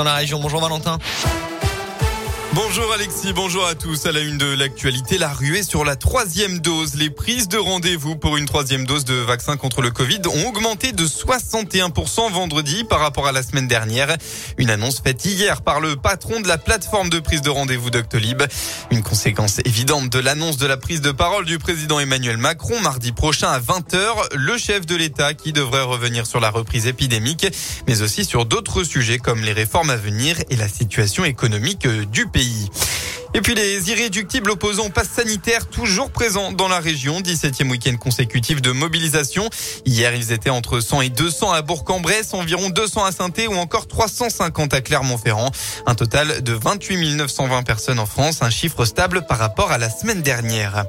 dans la région. Bonjour Valentin. Bonjour Alexis, bonjour à tous. À la une de l'actualité, la ruée sur la troisième dose. Les prises de rendez-vous pour une troisième dose de vaccin contre le Covid ont augmenté de 61% vendredi par rapport à la semaine dernière. Une annonce faite hier par le patron de la plateforme de prise de rendez-vous Doctolib. Une conséquence évidente de l'annonce de la prise de parole du président Emmanuel Macron mardi prochain à 20h. Le chef de l'État qui devrait revenir sur la reprise épidémique, mais aussi sur d'autres sujets comme les réformes à venir et la situation économique du pays. Et puis les irréductibles opposants au pass sanitaire toujours présents dans la région. 17e week-end consécutif de mobilisation. Hier, ils étaient entre 100 et 200 à Bourg-en-Bresse, environ 200 à saint ou encore 350 à Clermont-Ferrand. Un total de 28 920 personnes en France, un chiffre stable par rapport à la semaine dernière.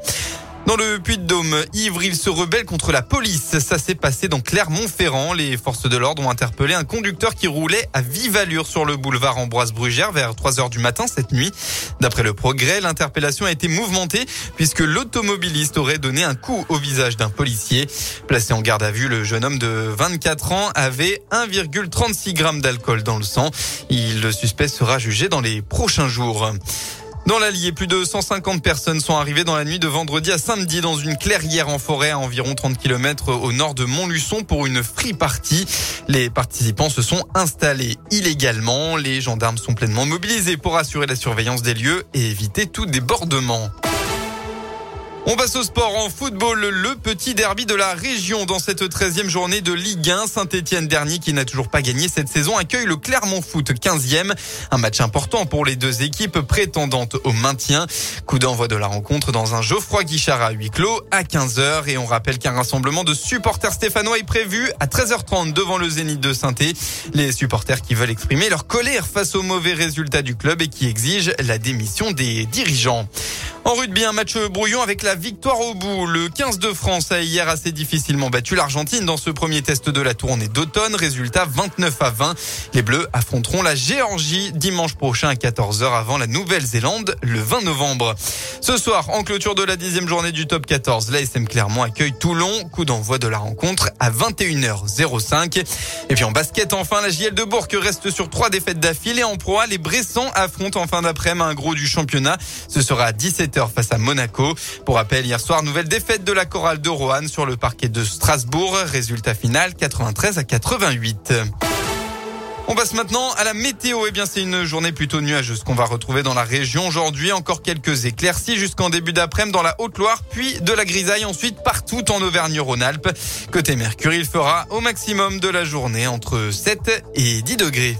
Dans le Puy-de-Dôme, ivre, il se rebelle contre la police. Ça s'est passé dans Clermont-Ferrand. Les forces de l'ordre ont interpellé un conducteur qui roulait à vive allure sur le boulevard Ambroise Brugère vers 3 heures du matin cette nuit. D'après le progrès, l'interpellation a été mouvementée puisque l'automobiliste aurait donné un coup au visage d'un policier. Placé en garde à vue, le jeune homme de 24 ans avait 1,36 grammes d'alcool dans le sang. Il, le suspect sera jugé dans les prochains jours. Dans l'Allier, plus de 150 personnes sont arrivées dans la nuit de vendredi à samedi dans une clairière en forêt à environ 30 km au nord de Montluçon pour une free party. Les participants se sont installés illégalement. Les gendarmes sont pleinement mobilisés pour assurer la surveillance des lieux et éviter tout débordement. On passe au sport en football, le petit derby de la région dans cette 13e journée de Ligue 1. Saint-Etienne dernier qui n'a toujours pas gagné cette saison accueille le Clermont Foot 15e. Un match important pour les deux équipes prétendantes au maintien. Coup d'envoi de la rencontre dans un Geoffroy Guichard à huis clos à 15h et on rappelle qu'un rassemblement de supporters stéphanois est prévu à 13h30 devant le Zénith de saint Les supporters qui veulent exprimer leur colère face aux mauvais résultats du club et qui exigent la démission des dirigeants. En rugby, un match brouillon avec la victoire au bout. Le 15 de France a hier assez difficilement battu l'Argentine dans ce premier test de la tournée d'automne. Résultat 29 à 20. Les Bleus affronteront la Géorgie dimanche prochain à 14h avant la Nouvelle-Zélande le 20 novembre. Ce soir, en clôture de la dixième journée du top 14, l'ASM Clermont accueille Toulon. Coup d'envoi de la rencontre à 21h05. Et puis en basket, enfin, la JL de Bourg reste sur trois défaites d'affilée en proie. Les Bressans affrontent en fin d'après-midi un gros du championnat. Ce sera à 17 face à Monaco. Pour rappel, hier soir, nouvelle défaite de la chorale de Roanne sur le parquet de Strasbourg. Résultat final 93 à 88. On passe maintenant à la météo. Eh bien, c'est une journée plutôt nuageuse qu'on va retrouver dans la région aujourd'hui. Encore quelques éclaircies jusqu'en début d'après-midi dans la Haute-Loire, puis de la grisaille ensuite partout en Auvergne-Rhône-Alpes. Côté Mercure, il fera au maximum de la journée entre 7 et 10 degrés.